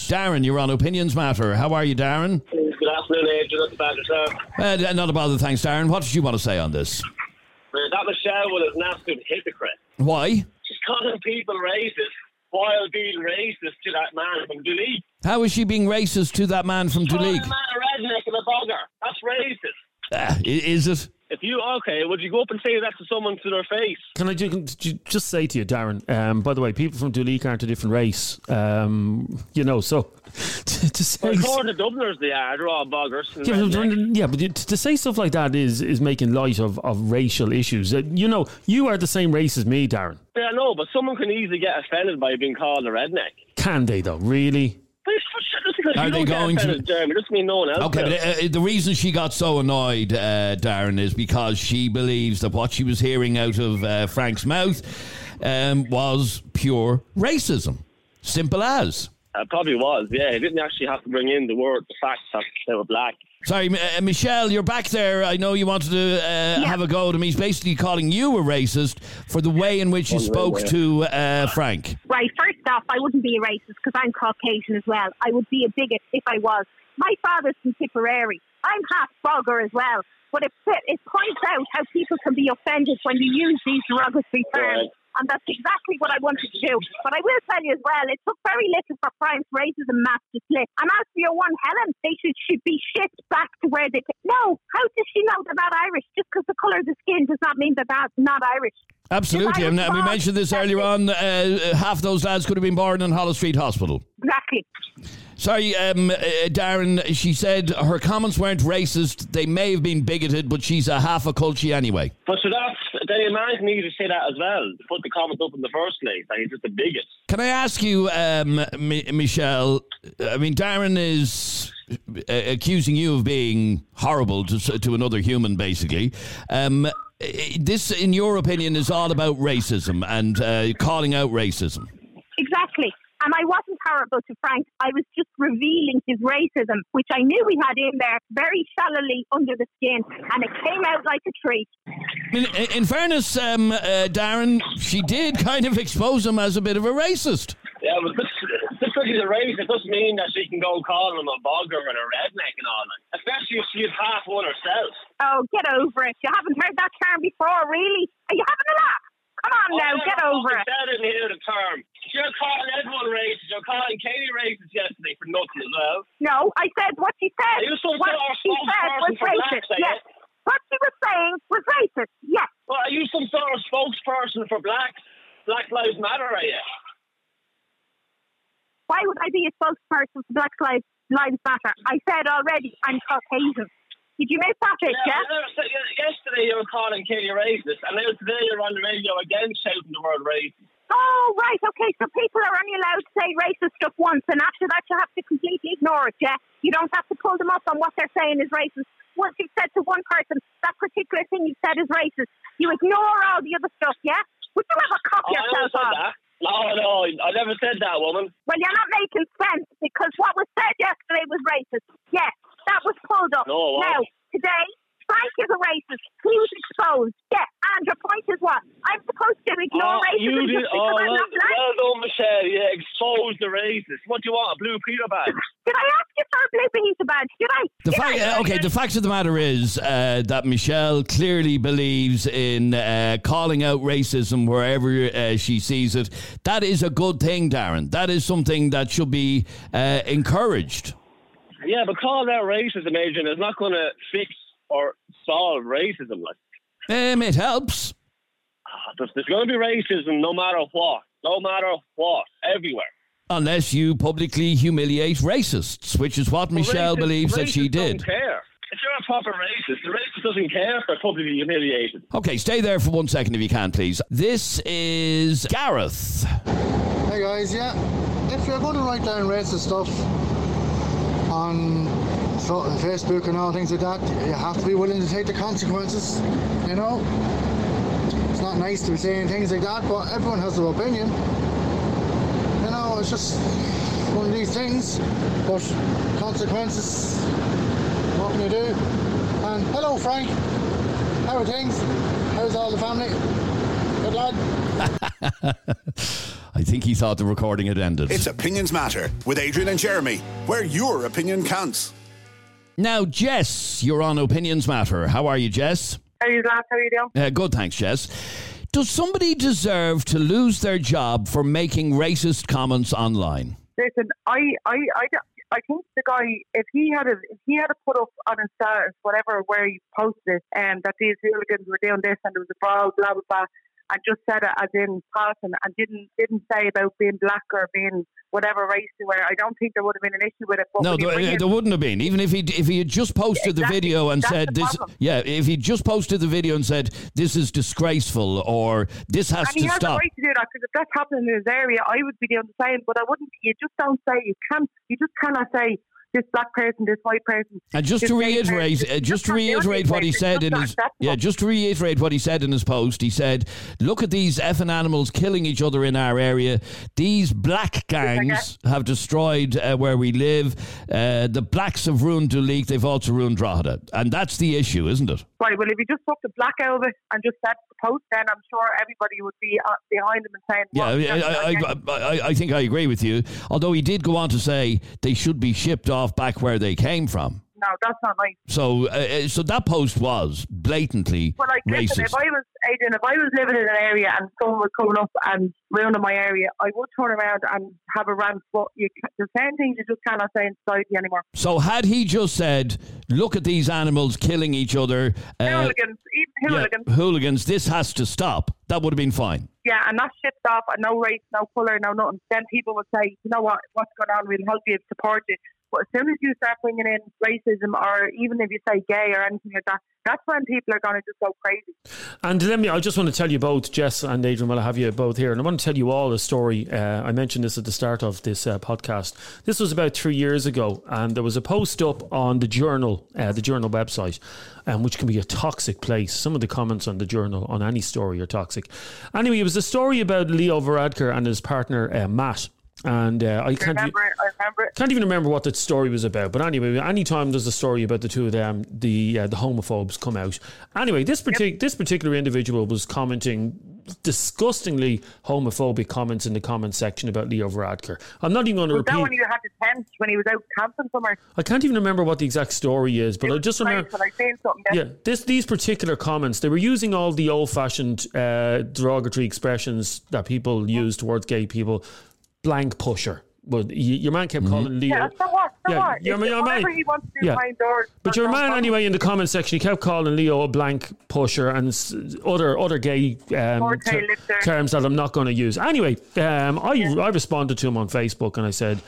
Darren. You're on Opinions Matter. How are you, Darren? Good afternoon, Adrian. Not bad yourself. Uh, not a bother, thanks, Darren. What did you want to say on this? Uh, That Michelle was an absolute hypocrite. Why? She's calling people racist while being racist to that man from Duleek. How is she being racist to that man from Duleek? a man a redneck and a bogger. That's racist. Uh, I- is it? If you, okay, would you go up and say that to someone to their face? Can I ju- just say to you, Darren? Um, by the way, people from Duleek aren't a different race. Um, you know, so to, to say. Well, to Dubliners, they are. They're all boggers. Yeah, but, yeah, but to say stuff like that is is making light of, of racial issues. Uh, You know, you are the same race as me, Darren. Yeah, I know, but someone can easily get offended by being called a redneck. Can they though? Really? But it's- just because Are they going to- Jeremy, doesn't mean no one else Okay, but uh, the reason she got so annoyed, uh, Darren, is because she believes that what she was hearing out of uh, Frank's mouth um, was pure racism. Simple as. It probably was, yeah. He didn't actually have to bring in the word, the fact that they were black. Sorry, uh, Michelle, you're back there. I know you wanted to uh, have a go at him. He's basically calling you a racist for the way in which you spoke to uh, Frank. Right, first off, I wouldn't be a racist because I'm Caucasian as well. I would be a bigot if I was. My father's from Tipperary. I'm half Bogger as well. But it, it points out how people can be offended when you use these derogatory terms. And that's exactly what I wanted to do. But I will tell you as well, it took very little for Frank's racism mask to slip. And as for your one Helen, they should, should be shipped back to where they. No, how does she know they're not Irish? Just because the colour of the skin does not mean that they're not Irish. Absolutely. And we mentioned this earlier on. Uh, half those lads could have been born in Holles Street Hospital. Exactly. Sorry, um, uh, Darren, she said her comments weren't racist. They may have been bigoted, but she's a half a culture anyway. But so that's then a man needed to say that as well. To put the comments up in the first place. That he's just a bigot. Can I ask you, um, Mi- Michelle? I mean, Darren is uh, accusing you of being horrible to, to another human, basically. Um, this, in your opinion, is all about racism and uh, calling out racism. Exactly. And I wasn't horrible to Frank. I was just revealing his racism, which I knew he had in there very shallowly under the skin, and it came out like a tree. In, in fairness, um, uh, Darren, she did kind of expose him as a bit of a racist. Yeah, but just, just because he's a racist doesn't mean that she can go calling him a bogger and a redneck and all that. Especially if she's half one herself. Oh, get over it. You haven't heard that term before, really? Are you having a laugh? Come on now, Oh, get yeah, over I it. said it here, the term. You're calling everyone racist. You're calling Katie racist yesterday for nothing as well. No, I said what she said. You some what sort of she said was racist. blacks. Yes. What she was saying was racist. Yes. Well, are you some sort of spokesperson for blacks? Black Lives Matter, are you? Why would I be a spokesperson for Black Lives, Lives Matter? I said already I'm Caucasian. Did you miss that bit, Yeah, yeah? I said- yesterday you were calling Katie racist, and now today you're on the radio again shouting the word racist. Oh, right, okay. So people are only allowed to say racist stuff once, and after that, you have to completely ignore it, yeah? You don't have to pull them up on what they're saying is racist. Once you've said to one person that particular thing you've said is racist, you ignore all the other stuff, yeah? Would you ever cop Oh, I yourself said on? that. No, no, I never said that, woman. Well, you're not making sense because what was said yesterday was racist. Yes, that was pulled up. No, now, today, Frank is a racist. He was exposed. Yeah, and your point is what? I'm supposed to ignore oh, racism you did. just Oh, because I'm well, not black? well done, Michelle. Yeah, expose the racist. What do you want? A blue Peter badge? Did I ask you for a blue Peter badge? Did I? The Did fact, I? uh, okay, the fact of the matter is uh, that Michelle clearly believes in uh, calling out racism wherever uh, she sees it. That is a good thing, Darren. That is something that should be uh, encouraged. Yeah, but calling out racism, Adrian, is not going to fix or solve racism. Like, Um, it helps. Ah, there's, there's going to be racism no matter what, no matter what, everywhere. Unless you publicly humiliate racists, which is what Michelle Racist- believes that she did. Don't care. If you're a proper racist, the racist doesn't care if they're publicly humiliated. Okay, stay there for one second if you can, please. This is Gareth. Hey guys, yeah. If you're going to write down racist stuff on so- Facebook and all things like that, you have to be willing to take the consequences. You know, it's not nice to be saying things like that, but everyone has their opinion. You know, it's just one of these things. But consequences, what can you do? And hello, Frank. How are things? How's all the family? Good lad. I think he thought the recording had ended. It's Opinions Matter with Adrian and Jeremy, where your opinion counts. Now, Jess, you're on Opinions Matter. How are you, Jess? How are you, lads? How are you doing? Uh, good, thanks, Jess. Does somebody deserve to lose their job for making racist comments online? Listen, I, I, I, I think the guy, if he had a, if he had a put up on his status, whatever, where he posted it, and that these hooligans were doing this and there was a brawl, blah blah blah, and just said it as in passing, and didn't didn't say about being black or being whatever race you were. I don't think there would have been an issue with it. But No, there, uh, there wouldn't have been. Even if he if he had just posted the video and That's said this, yeah, if he just posted the video and said this is disgraceful or this has and he to has stop. a right to do that because if that's happening in his area, I would be doing the same. But I wouldn't. You just don't say you can't. You just cannot say this black person, this white person. And just to reiterate, uh, just to not the only reiterate what he said in his yeah, just to reiterate what he said in his post, he said, "Look at these effing animals killing each other in our area. These black gangs have destroyed uh, where we live. Uh, the blacks have ruined Duleek. They've also ruined Drogheda, and that's the issue, isn't it?" Right, well, if you just took the black out of it and just said the post, then I'm sure everybody would be uh, behind him and saying, Yeah, well, I, I, I, I, I think I agree with you. Although he did go on to say they should be shipped off back where they came from. no, that's not nice. So, uh, so that post was blatantly Well, like, listen, racist. if I was, Adrian, if I was living in an area and someone was coming up and ruining my area, I would turn around and have a rant. But you, there's certain things you just cannot say in society anymore. So had he just said, "Look at these animals killing each other," uh, hooligans, even yeah, hooligans. hooligans, this has to stop. That would have been fine. Yeah, and that's shipped off, and no race, no colour, no nothing. Then people would say, you know what, what's going on? We'll help you, support you. But as soon as you start bringing in racism, or even if you say gay or anything like that, that's when people are going to just go crazy. And let me, I just want to tell you both, Jess and Adrian, while I have you both here, and I want to tell you all a story. Uh, I mentioned this at the start of this uh, podcast. This was about three years ago, and there was a post up on the Journal, uh, the Journal website, um, which can be a toxic place. Some of the comments on the Journal on any story are toxic. Anyway, it was a story about Leo Varadkar and his partner, uh, Matt. And uh, I can't. Remember it? I remember it. Can't even remember what the story was about, but anyway, anytime there's a story about the two of them, the uh, the homophobes come out. Anyway, this partic- this particular individual was commenting disgustingly homophobic comments in the comment section about Leo Varadkar. I'm not even going to Was that repeat. when you had the tent, when he was out camping somewhere? I can't even remember what the exact story is, but I just remember. When I seen something there. Yeah, this these particular comments, they were using all the old-fashioned uh, derogatory expressions that people use towards gay people. Blank pusher. But y- your man kept calling Leo. Yeah, so what? So Yeah, what? your If- man- your whatever man- he wants to do yeah. behind doors. But your man, problem. anyway, in the comment section, he kept calling Leo a blank pusher and other other gay um, ter- terms that I'm not going to use. Anyway, um, I I responded to him on Facebook and I said,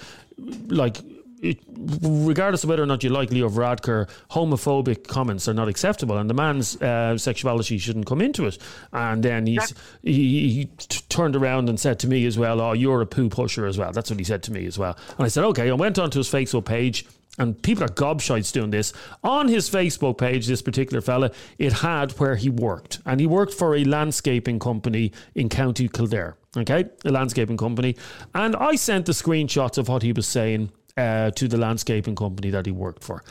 like. It, regardless of whether or not you like Leo Varadkar, homophobic comments are not acceptable, and the man's uh, sexuality shouldn't come into it. And then he's, he, he t- turned around and said to me as well, "Oh, you're a poo pusher as well." That's what he said to me as well. And I said, "Okay." I went onto his Facebook page, and people are gobshites doing this. On his Facebook page, this particular fella, it had where he worked. And he worked for a landscaping company in County Kildare. Okay? A landscaping company. And I sent the screenshots of what he was saying uh, to the landscaping company that he worked for.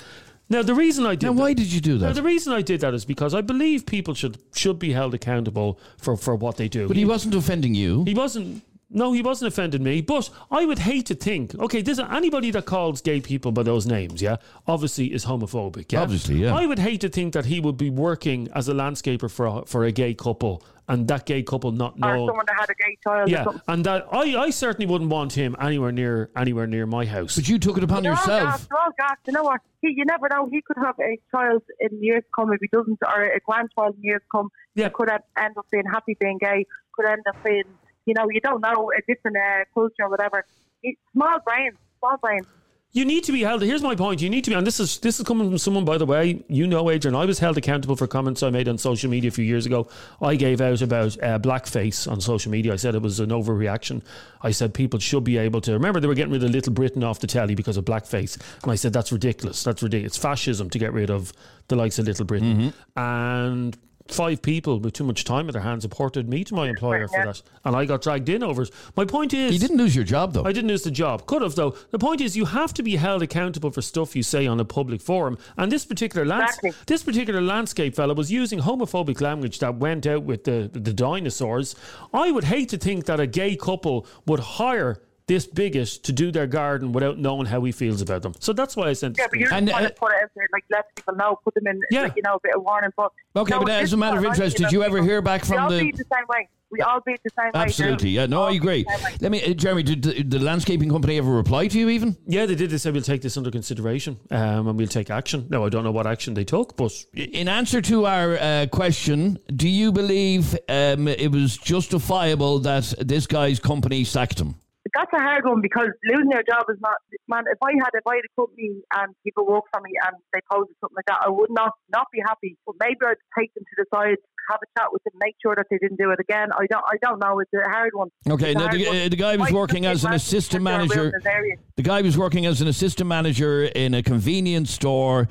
Now the reason I did Now, why did you do Now, that? the reason I did that is because I believe people should should be held accountable for, for what they do. But he wasn't offending you. He wasn't. No, he wasn't offending me. But I would hate to think. Okay, there's anybody that calls gay people by those names. Yeah, obviously is homophobic. Yeah, Obviously, yeah. I would hate to think that he would be working as a landscaper for a, for a gay couple, and that gay couple not Or know. someone that had a gay child Yeah, something. and that I, I certainly wouldn't want him anywhere near anywhere near my house. But you took it upon They're all yourself. gassed, they're all gassed. You know what? He, you never know. He could have a child in years come if he doesn't, or a grandchild in years come. Yeah. He could have, end up being happy being gay. Could end up being, you know, you don't know a different uh, culture or whatever. It's small brains, small brains. You need to be held. Here's my point. You need to be, and this is this is coming from someone, by the way. You know, Adrian. I was held accountable for comments I made on social media a few years ago. I gave out about uh, blackface on social media. I said it was an overreaction. I said people should be able to remember they were getting rid of Little Britain off the telly because of blackface, and I said that's ridiculous. That's ridiculous. It's fascism to get rid of the likes of Little Britain. And five people with too much time in their hands reported me to my employer for Yeah. that, and I got dragged in over it. My point is, You didn't lose your job, though. I didn't lose the job. Could have though. The point is, you have to be held accountable for stuff you say on a public forum. And this particular lands- Exactly. this particular landscape fella was using homophobic language that went out with the the dinosaurs. I would hate to think that a gay couple would hire this bigot to do their garden without knowing how he feels about them. So that's why I sent. Yeah, but you're just And, trying uh, to put it out there, like let people know, put them in, Yeah. like, you know, a bit of warning. But Okay, no, but as a matter of is what I interest, did you ever hear back We from all the- beat the same way. We all beat the same way. Absolutely, yeah. No, I agree. the same way. Let me, uh, Jeremy. Did the, the landscaping company ever reply to you? Even Yeah, they did. They said we'll take this under consideration um, and we'll take action. No, I don't know what action they took, but in answer to our uh, question, do you believe um, it was justifiable that this guy's company sacked him? That's a hard one because losing your job is not man. If I had if I had a company and people work for me and they posted something like that, I would not not be happy. But maybe I'd take them to the side, have a chat with them, make sure that they didn't do it again. I don't I don't know. It's a hard one. Okay, now the, one. uh, the guy was working as an assistant manager. around this area. The guy was working as an assistant manager in a convenience store.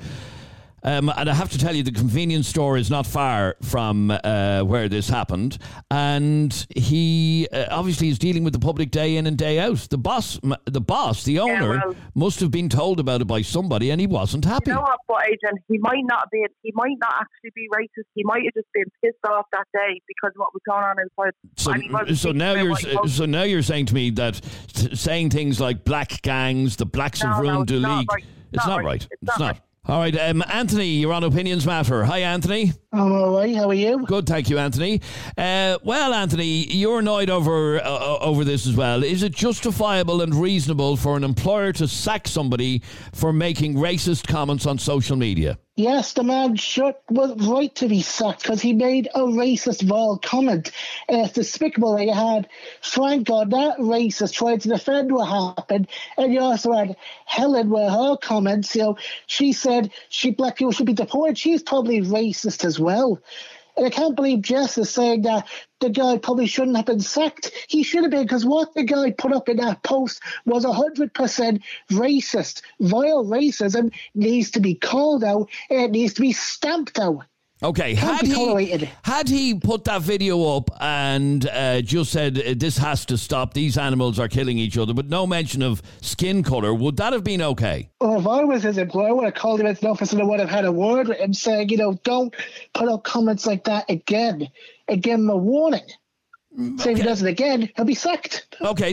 Um, and I have to tell you, the convenience store is not far from uh, where this happened. And he uh, obviously is dealing with the public day in and day out. The boss, m- the boss, the owner, well- must have been told about it by somebody, and he wasn't happy. You know what, but Adrian, he might not be. He might not actually be racist. He might have just been pissed off that day because of what was going on outside. So, and he wasn't so now you're what he posted. so now you're saying to me that t- saying things like black gangs, the blacks No, have no, ruined it's Duleek. right. It's not right. It's It's not not. All right, um, Anthony, you're on Opinions Matter. Hi, Anthony. I'm all right. How are you? Good, thank you, Anthony. Uh, well, Anthony, you're annoyed over uh, over this as well. Is it justifiable and reasonable for an employer to sack somebody for making racist comments on social media? Yes, the man should was right to be sacked because he made a racist vile comment. And it's despicable that you had Frank God, that racist, trying to defend what happened. And you also had Helen with her comments. You know, she said she black people should be deported. She's probably racist as well. And I can't believe Jess is saying that the guy probably shouldn't have been sacked. He should have been because what the guy put up in that post was 100% racist. Vile racism needs to be called out and it needs to be stamped out. Okay, had he had he put that video up and uh, just said uh, this has to stop, these animals are killing each other, but no mention of skin color, would that have been okay? Well, if I was his employer, I would have called him into the office and I would have had a word with him saying, you know, don't put up comments like that again and give him a warning. So if he does it again, he'll be sacked. Okay,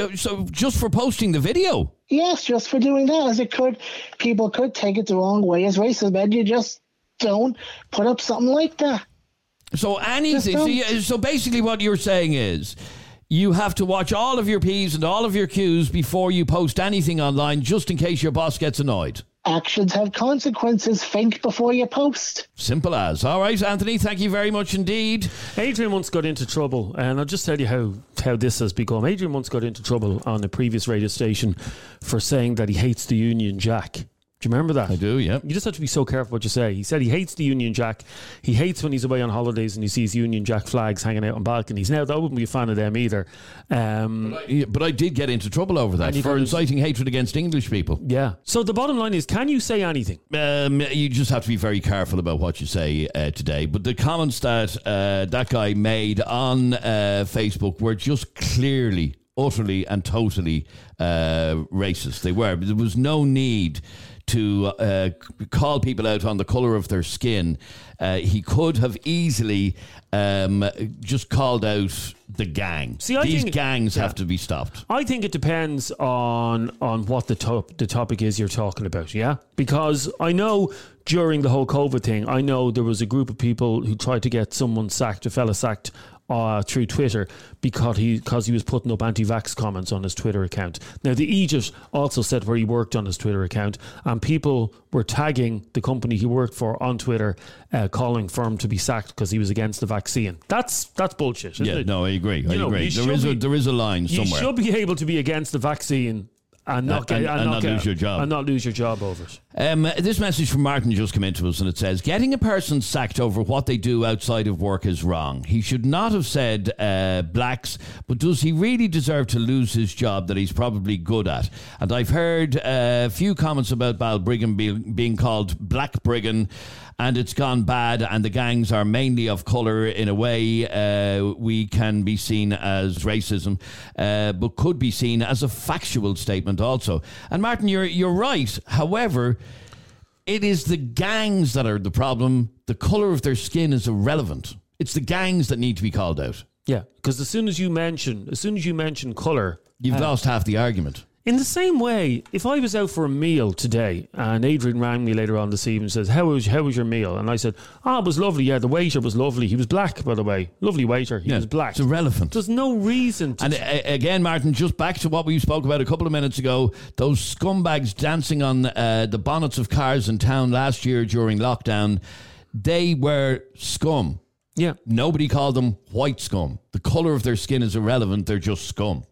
uh, so just for posting the video. Yes, just for doing that, as it could, people could take it the wrong way as racism, and you just don't put up something like that. So anything. So, you- so basically, what you're saying is. You have to watch all of your P's and all of your Q's before you post anything online, just in case your boss gets annoyed. Actions have consequences. Think before you post. Simple as. All right, Anthony, thank you very much indeed. Adrian once got into trouble, and I'll just tell you how, how this has become. Adrian once got into trouble on a previous radio station for saying that he hates the Union Jack. Do you remember that? I do, yeah. You just have to be so careful what you say. He said he hates the Union Jack. He hates when he's away on holidays and he sees Union Jack flags hanging out on balconies. Now, that wouldn't be a fan of them either. Um, Yeah, but I did get into trouble over that for inciting hatred against English people. yeah. So the bottom line is can you say anything? Um, you just have to be very careful about what you say uh, today. But the comments that uh, that guy made on uh, Facebook were just clearly, utterly, and totally uh, racist. They were. There was no need to uh, call people out on the color of their skin. Uh, he could have easily um, just called out the gang. See, I These think- gangs yeah. have to be stopped. I think it depends on on what the top the topic is you're talking about, yeah? Because I know during the whole COVID thing, I know there was a group of people who tried to get someone sacked, a fella sacked uh, through Twitter because he because he was putting up anti-vax comments on his Twitter account. Now the Egypt also said where he worked on his Twitter account, and people were tagging the company he worked for on Twitter, uh, calling for him to be sacked because he was against the vaccine. That's that's bullshit. Isn't Yeah, it? no, I agree. I You agree. There should a there is a line somewhere. you should be able to be against the vaccine and not Uh, get and- and, and not, not get- lose your job. and not lose your job over it. Um, this message from Martin just came into us and it says Getting a person sacked over what they do outside of work is wrong. He should not have said uh, blacks, but does he really deserve to lose his job that he's probably good at? And I've heard uh, a few comments about Balbriggan being, being called Black Briggan. And it's gone bad, and the gangs are mainly of colour. In a way, uh, we can be seen as racism, uh, but could be seen as a factual statement also. And Martin, you're you're right. However, it is the gangs that are the problem. The colour of their skin is irrelevant. It's the gangs that need to be called out. Yeah, because as soon as you mention, as soon as you mention color, You've uh, lost half the argument. In the same way, if I was out for a meal today and Adrian rang me later on this evening and says, How was how was your meal? And I said, Oh, it was lovely. Yeah, the waiter was lovely. He was black, by the way. Lovely waiter. He Yeah, was black. It's irrelevant. There's no reason to And again, Martin, just back to what we spoke about a couple of minutes ago, those scumbags dancing on uh, the bonnets of cars in town last year during lockdown, they were scum. Yeah. Nobody called them white scum. The colour of their skin is irrelevant. They're just scum.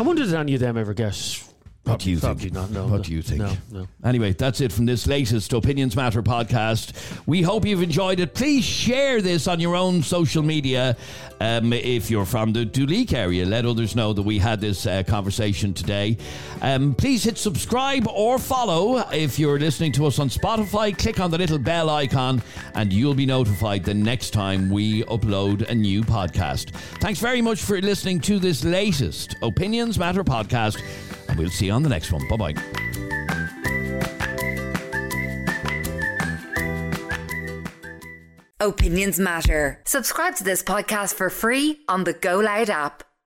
I wonder did any of them ever get. What do you probably think? Not, no, what no, do you think? No, no. Anyway, that's it from this latest Opinions Matter podcast. We hope you've enjoyed it. Please share this on your own social media. Um, if you're from the Duleek area, let others know that we had this uh, conversation today. Um, please hit subscribe or follow. If you're listening to us on Spotify, click on the little bell icon and you'll be notified the next time we upload a new podcast. Thanks very much for listening to this latest Opinions Matter podcast. And we'll see you on the next one. Bye bye. Opinions matter. Subscribe to this podcast for free on the Go Loud app.